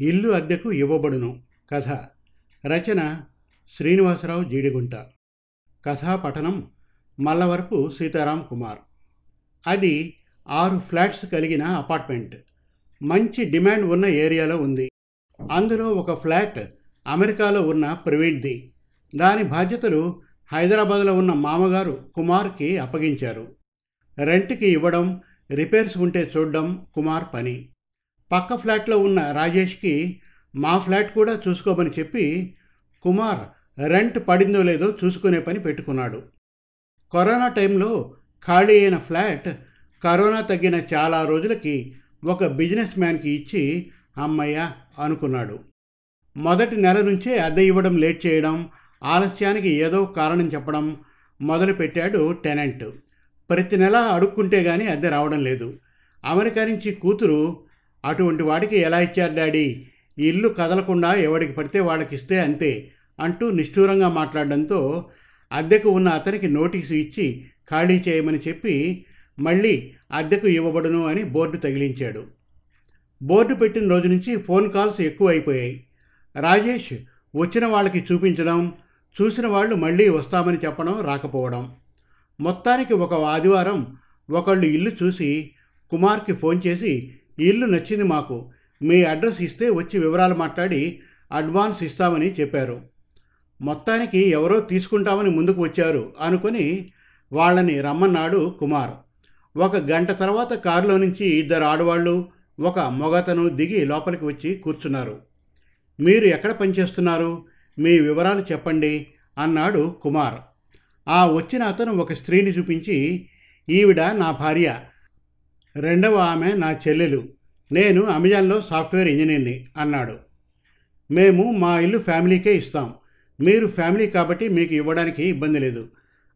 ఇల్లు అద్దెకు ఇవ్వబడును. కథ. రచన శ్రీనివాసరావు జీడిగుంట. కథాపఠనం మల్లవరపు సీతారాం కుమార్. అది ఆరు ఫ్లాట్స్ కలిగిన అపార్ట్మెంట్. మంచి డిమాండ్ ఉన్న ఏరియాలో ఉంది. అందులో ఒక ఫ్లాట్ అమెరికాలో ఉన్న ప్రవీణ్ది దాని బాధ్యతలు హైదరాబాద్లో ఉన్న మామగారు కుమార్కి అప్పగించారు. రెంట్కి ఇవ్వడం రిపేర్స్ ఉంటే చూడడం కుమార్ పని. పక్క ఫ్లాట్లో ఉన్న రాజేష్కి మా ఫ్లాట్ కూడా చూసుకోమని చెప్పి కుమార్ రెంట్ పడిందో లేదో చూసుకునే పని పెట్టుకున్నాడు. కరోనా టైంలో ఖాళీ అయిన ఫ్లాట్ కరోనా తగ్గిన చాలా రోజులకి ఒక బిజినెస్ మ్యాన్కి ఇచ్చి అమ్మయ్య అనుకున్నాడు. మొదటి నెల నుంచే అద్దె ఇవ్వడం లేట్ చేయడం ఆలస్యానికి ఏదో కారణం చెప్పడం మొదలుపెట్టాడు టెనెంట్. ప్రతి నెల అడుక్కుంటే కానీ అద్దె రావడం లేదు. అమెరికా నుంచి కూతురు అటువంటి వాడికి ఎలా ఇచ్చారు డాడీ? ఇల్లు కదలకుండా ఎవడికి పడితే వాళ్ళకి ఇస్తే అంతే అంటూ నిష్ఠూరంగా మాట్లాడడంతో అద్దెకు ఉన్న అతనికి నోటీసు ఇచ్చి ఖాళీ చేయమని చెప్పి మళ్ళీ అద్దెకు ఇవ్వబడును అని బోర్డు తగిలించాడు. బోర్డు పెట్టిన రోజు నుంచి ఫోన్ కాల్స్ ఎక్కువ అయిపోయాయి రాజేష్ వచ్చిన వాళ్ళకి చూపించడం చూసిన వాళ్ళు మళ్ళీ వస్తామని చెప్పడం రాకపోవడం. మొత్తానికి ఒక ఆదివారం ఒకళ్ళు ఇల్లు చూసి కుమార్కి ఫోన్ చేసి ఇల్లు నచ్చింది మాకు. మీ అడ్రస్ ఇస్తే వచ్చి వివరాలు మాట్లాడి అడ్వాన్స్ ఇస్తామని చెప్పారు. మొత్తానికి ఎవరో తీసుకుంటామని ముందుకు వచ్చారు అనుకొని వాళ్ళని రమ్మన్నాడు కుమార్. ఒక గంట తర్వాత కారులో నుంచి ఇద్దరు ఆడవాళ్ళు ఒక మొగతను దిగి లోపలికి వచ్చి కూర్చున్నారు. మీరు ఎక్కడ పనిచేస్తున్నారు? మీ వివరాలు చెప్పండి అన్నాడు కుమార్. ఆ వచ్చిన అతను ఒక స్త్రీని చూపించి ఈవిడ నా భార్య. రెండవ ఆమె నా చెల్లెలు. నేను అమెజాన్లో సాఫ్ట్వేర్ ఇంజనీర్ని అన్నాడు. మేము మా ఇల్లు ఫ్యామిలీకే ఇస్తాం. మీరు ఫ్యామిలీ కాబట్టి మీకు ఇవ్వడానికి ఇబ్బంది లేదు.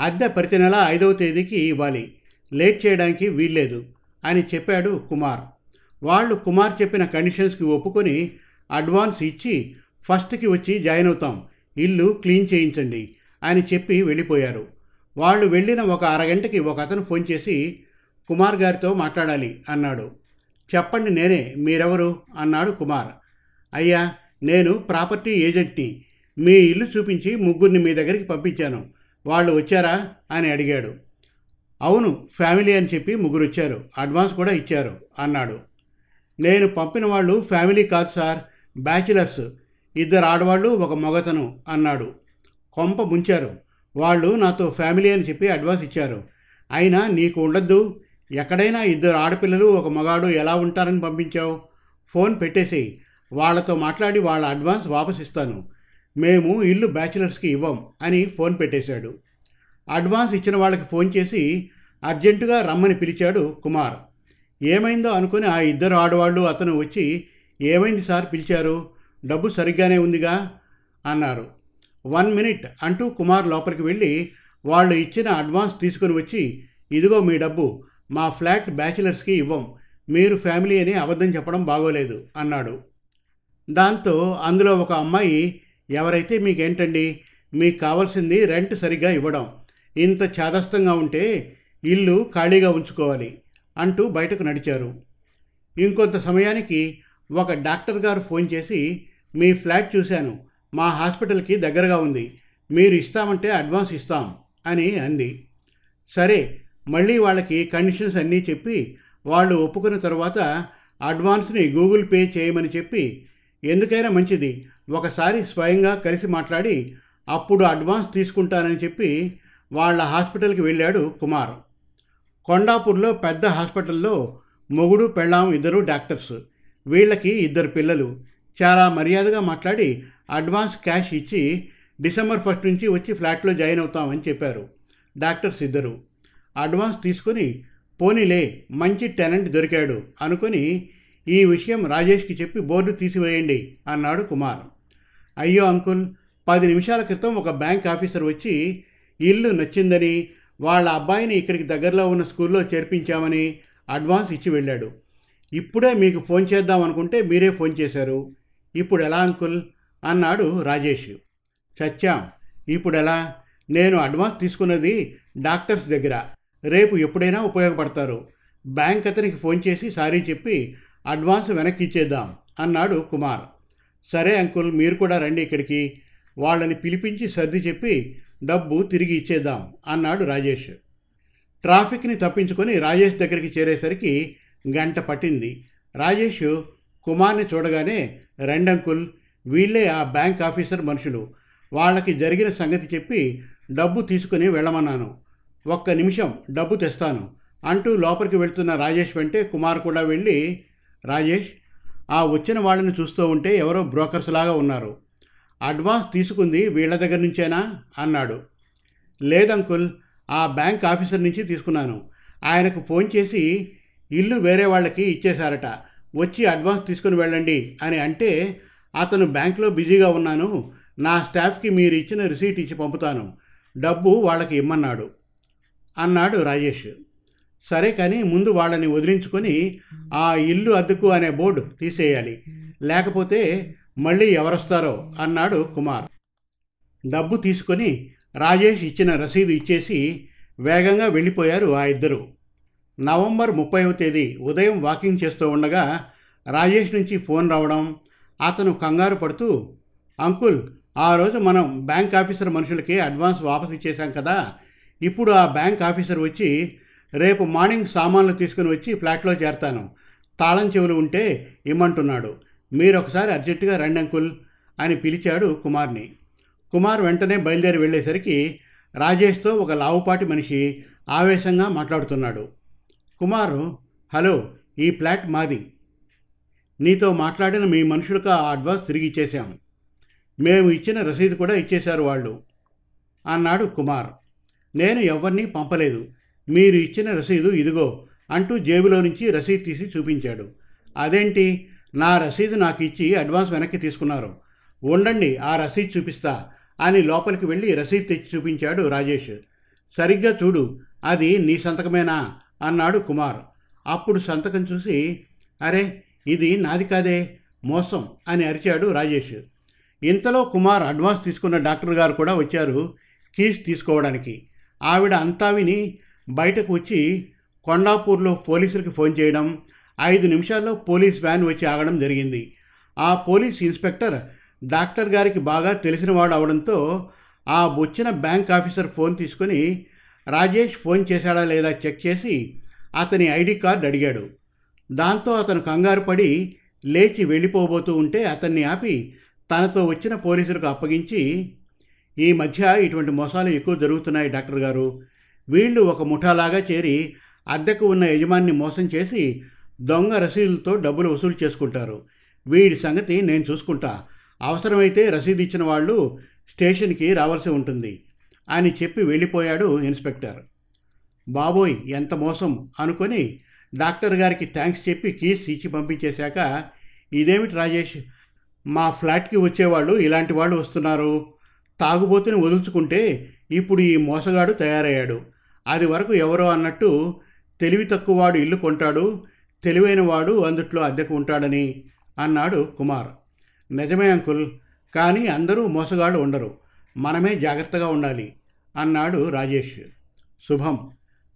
అద్దె ప్రతి నెల ఐదవ తేదీకి ఇవ్వాలి. లేట్ చేయడానికి వీల్లేదు అని చెప్పాడు కుమార్. వాళ్ళు కుమార్ చెప్పిన కండిషన్స్కి ఒప్పుకొని అడ్వాన్స్ ఇచ్చి ఫస్ట్కి వచ్చి జాయిన్ అవుతాం. ఇల్లు క్లీన్ చేయించండి. అని చెప్పి వెళ్ళిపోయారు. వాళ్ళు వెళ్ళిన ఒక అరగంటకి ఒక అతను ఫోన్ చేసి కుమార్ గారితో మాట్లాడాలి అన్నాడు. చెప్పండి నేనే మీరెవరు? అన్నాడు కుమార్. అయ్యా నేను ప్రాపర్టీ ఏజెంట్ని. మీ ఇల్లు చూపించి ముగ్గురిని మీ దగ్గరికి పంపించాను. వాళ్ళు వచ్చారా? అని అడిగాడు. అవును ఫ్యామిలీ అని చెప్పి ముగ్గురు వచ్చారు అడ్వాన్స్ కూడా ఇచ్చారు అన్నాడు. నేను పంపిన వాళ్ళు ఫ్యామిలీ కాదు సార్ బ్యాచిలర్స్. ఇద్దరు ఆడవాళ్ళు ఒక మగతను అన్నాడు. కొంప ముంచారు. వాళ్ళు నాతో ఫ్యామిలీ అని చెప్పి అడ్వాన్స్ ఇచ్చారు. అయినా నీకు ఉండద్దు. ఎక్కడైనా ఇద్దరు ఆడపిల్లలు ఒక మగాడు ఎలా ఉంటారని పంపించావు? ఫోన్ పెట్టేసి వాళ్ళతో మాట్లాడి వాళ్ళ అడ్వాన్స్ వాపస్ ఇస్తాను. మేము ఇల్లు బ్యాచిలర్స్కి ఇవ్వం అని ఫోన్ పెట్టేశాడు. అడ్వాన్స్ ఇచ్చిన వాళ్ళకి ఫోన్ చేసి అర్జెంటుగా రమ్మని పిలిచాడు కుమార్. ఏమైందో అనుకుని ఆ ఇద్దరు ఆడవాళ్ళు అతను వచ్చి ఏమైంది సార్? పిలిచారు. డబ్బు సరిగ్గానే ఉందిగా? అన్నారు. వన్ మినిట్ అంటూ కుమార్ లోపలికి వెళ్ళి వాళ్ళు ఇచ్చిన అడ్వాన్స్ తీసుకుని వచ్చి ఇదిగో మీ డబ్బు మా ఫ్లాట్ బ్యాచిలర్స్కి ఇవ్వం. మీరు ఫ్యామిలీ అని అబద్ధం చెప్పడం బాగోలేదు అన్నాడు. దాంతో అందులో ఒక అమ్మాయి ఎవరైతే మీకేంటండి? మీకు కావాల్సింది రెంట్ సరిగ్గా ఇవ్వడం. ఇంత చాదస్తంగా ఉంటే ఇల్లు ఖాళీగా ఉంచుకోవాలి అంటూ బయటకు నడిచారు. ఇంకొంత సమయానికి ఒక డాక్టర్ గారు ఫోన్ చేసి మీ ఫ్లాట్ చూశాను. మా హాస్పిటల్కి దగ్గరగా ఉంది. మీరు ఇస్తామంటే అడ్వాన్స్ ఇస్తాం అని అంది. సరే మళ్ళీ వాళ్ళకి కండిషన్స్ అన్నీ చెప్పి వాళ్ళు ఒప్పుకున్న తర్వాత అడ్వాన్స్ని గూగుల్ పే చేయమని చెప్పి ఎందుకైనా మంచిది. ఒకసారి స్వయంగా కలిసి మాట్లాడి అప్పుడు అడ్వాన్స్ తీసుకుంటానని చెప్పి వాళ్ళ హాస్పిటల్కి వెళ్ళాడు కుమార్. కొండాపూర్లో పెద్ద హాస్పిటల్లో మొగుడు పెళ్ళాం ఇద్దరు డాక్టర్స్. వీళ్ళకి ఇద్దరు పిల్లలు. చాలా మర్యాదగా మాట్లాడి అడ్వాన్స్ క్యాష్ ఇచ్చి డిసెంబర్ ఫస్ట్ నుంచి వచ్చి ఫ్లాట్లో జాయిన్ అవుతామని చెప్పారు. డాక్టర్స్ ఇద్దరు అడ్వాన్స్ తీసుకొని పోనీలే మంచి టెనెంట్ దొరికాడు అనుకొని ఈ విషయం రాజేష్కి చెప్పి బోర్డు తీసివేయండి అన్నాడు కుమార్. అయ్యో అంకుల్ పది నిమిషాల క్రితం ఒక బ్యాంక్ ఆఫీసర్ వచ్చి ఇల్లు నచ్చిందని వాళ్ళ అబ్బాయిని ఇక్కడికి దగ్గరలో ఉన్న స్కూల్లో చేర్పించామని అడ్వాన్స్ ఇచ్చి వెళ్ళాడు. ఇప్పుడే మీకు ఫోన్ చేద్దాం అనుకుంటే మీరే ఫోన్ చేశారు. ఇప్పుడు ఎలా అంకుల్? అన్నాడు రాజేష్. చచ్చాం. ఇప్పుడెలా? నేను అడ్వాన్స్ తీసుకున్నది డాక్టర్స్ దగ్గర. రేపు ఎప్పుడైనా ఉపయోగపడతారు. బ్యాంక్ అతనికి ఫోన్ చేసి సారీ చెప్పి అడ్వాన్స్ వెనక్కి ఇచ్చేద్దాం అన్నాడు కుమార్. సరే అంకుల్ మీరు కూడా రండి ఇక్కడికి. వాళ్ళని పిలిపించి సర్ది చెప్పి డబ్బు తిరిగి ఇచ్చేద్దాం అన్నాడు రాజేష్. ట్రాఫిక్ని తప్పించుకొని రాజేష్ దగ్గరికి చేరేసరికి గంట పట్టింది. రాజేష్ కుమార్ని చూడగానే రెండంకుల్ వీళ్ళే ఆ బ్యాంక్ ఆఫీసర్ మనుషులు. వాళ్ళకి జరిగిన సంగతి చెప్పి డబ్బు తీసుకుని వెళ్ళమన్నాను. ఒక్క నిమిషం డబ్బు తెస్తాను అంటూ లోపలికి వెళ్తున్న రాజేష్ వెంటే కుమార్ కూడా వెళ్ళి రాజేష్ ఆ వచ్చిన వాళ్ళని చూస్తూ ఉంటే ఎవరో బ్రోకర్స్ లాగా ఉన్నారు. అడ్వాన్స్ తీసుకుంది వీళ్ళ దగ్గర నుంచేనా? అన్నాడు. లేదంకుల్ ఆ బ్యాంక్ ఆఫీసర్ నుంచి తీసుకున్నాను. ఆయనకు ఫోన్ చేసి ఇల్లు వేరే వాళ్ళకి ఇచ్చేశారట. వచ్చి అడ్వాన్స్ తీసుకుని వెళ్ళండి అని అంటే అతను బ్యాంక్లో బిజీగా ఉన్నాను. నా స్టాఫ్కి మీరు ఇచ్చిన రిసీట్ ఇచ్చి పంపుతాను. డబ్బు వాళ్ళకి ఇమ్మన్నాడు. అన్నాడు రాజేష్. సరే కానీ ముందు వాళ్ళని వదిలించుకొని ఆ ఇల్లు అద్దెకు అనే బోర్డు తీసేయాలి. లేకపోతే మళ్ళీ ఎవరొస్తారో అన్నాడు కుమార్. డబ్బు తీసుకొని రాజేష్ ఇచ్చిన రసీదు ఇచ్చేసి వేగంగా వెళ్ళిపోయారు ఆ ఇద్దరు. నవంబర్ ముప్పైవ తేదీ ఉదయం వాకింగ్ చేస్తూ ఉండగా రాజేష్ నుంచి ఫోన్ రావడం అతను కంగారు పడుతూ అంకుల్ ఆ రోజు మనం బ్యాంక్ ఆఫీసర్ మనుషులకి అడ్వాన్స్ వాపసు ఇచ్చేసాం కదా. ఇప్పుడు ఆ బ్యాంక్ ఆఫీసర్ వచ్చి రేపు మార్నింగ్ సామాన్లు తీసుకుని వచ్చి ఫ్లాట్లో చేరతాను. తాళం చెవులు ఉంటే ఇమ్మంటున్నాడు. మీరు ఒకసారి అర్జెంటుగా రండి అంకుల్ అని పిలిచాడు కుమార్ని. కుమార్ వెంటనే బయలుదేరి వెళ్ళేసరికి రాజేష్తో ఒక లావుపాటి మనిషి ఆవేశంగా మాట్లాడుతున్నాడు. కుమారు హలో ఈ ఫ్లాట్ మాది. నీతో మాట్లాడిన మీ మనుషులకు ఆ అడ్వాన్స్ తిరిగి ఇచ్చేశాం మేము ఇచ్చిన రసీదు కూడా ఇచ్చేశారు వాళ్ళు. అన్నాడు కుమార్. నేను ఎవరినీ పంపలేదు. మీరు ఇచ్చిన రసీదు ఇదిగో అంటూ జేబులో నుంచి రసీదు తీసి చూపించాడు. అదేంటి? నా రసీదు నాకు ఇచ్చి అడ్వాన్స్ వెనక్కి తీసుకున్నారు. ఉండండి ఆ రసీదు చూపిస్తా అని లోపలికి వెళ్ళి రసీదు తెచ్చి చూపించాడు రాజేష్. సరిగ్గా చూడు అది నీ సంతకమేనా? అన్నాడు కుమార్. అప్పుడు సంతకం చూసి అరే ఇది నాది కాదే మోసం అని అరిచాడు రాజేష్. ఇంతలో కుమార్ అడ్వాన్స్ తీసుకున్న డాక్టర్ గారు కూడా వచ్చారు కీస్ తీసుకోవడానికి. ఆవిడ అంతా విని బయటకు వచ్చి కొండాపూర్లో పోలీసులకి ఫోన్ చేయడం ఐదు నిమిషాల్లో పోలీస్ వ్యాన్ వచ్చి ఆగడం జరిగింది. ఆ పోలీస్ ఇన్స్పెక్టర్ డాక్టర్ గారికి బాగా తెలిసినవాడు అవడంతో ఆ వచ్చిన బ్యాంక్ ఆఫీసర్ ఫోన్ తీసుకొని రాజేష్ ఫోన్ చేశాడా లేదా చెక్ చేసి అతని ఐడి కార్డ్ అడిగాడు. దాంతో అతను కంగారు పడి లేచి వెళ్ళిపోబోతూ ఉంటే అతన్ని ఆపి తనతో వచ్చిన పోలీసులకు అప్పగించి ఈ మధ్య ఇటువంటి మోసాలు ఎక్కువ జరుగుతున్నాయి డాక్టర్ గారు. వీళ్ళు ఒక ముఠాలాగా చేరి అద్దెకు ఉన్న యజమాన్ని మోసం చేసి దొంగ రసీదులతో డబ్బులు వసూలు చేసుకుంటారు. వీడి సంగతి నేను చూసుకుంటా. అవసరమైతే రసీదు ఇచ్చిన వాళ్ళు స్టేషన్కి రావాల్సి ఉంటుంది అని చెప్పి వెళ్ళిపోయాడు ఇన్స్పెక్టర్. బాబోయ్ ఎంత మోసం అనుకొని డాక్టర్ గారికి థ్యాంక్స్ చెప్పి కీస్ ఇచ్చి పంపించేశాక ఇదేమిటి రాజేష్ మా ఫ్లాట్కి వచ్చేవాళ్ళు ఇలాంటి వాళ్ళు వస్తున్నారు. తాగుబోతుని వదులుచుకుంటే ఇప్పుడు ఈ మోసగాడు తయారయ్యాడు. అది వరకు ఎవరో అన్నట్టు తెలివి తక్కువవాడు ఇల్లు కొంటాడు తెలివైన వాడు అందుట్లో అద్దెకు ఉంటాడని అన్నాడు కుమార్. నిజమే అంకుల్ కానీ అందరూ మోసగాళ్ళు ఉండరు. మనమే జాగ్రత్తగా ఉండాలి అన్నాడు రాజేష్. శుభం.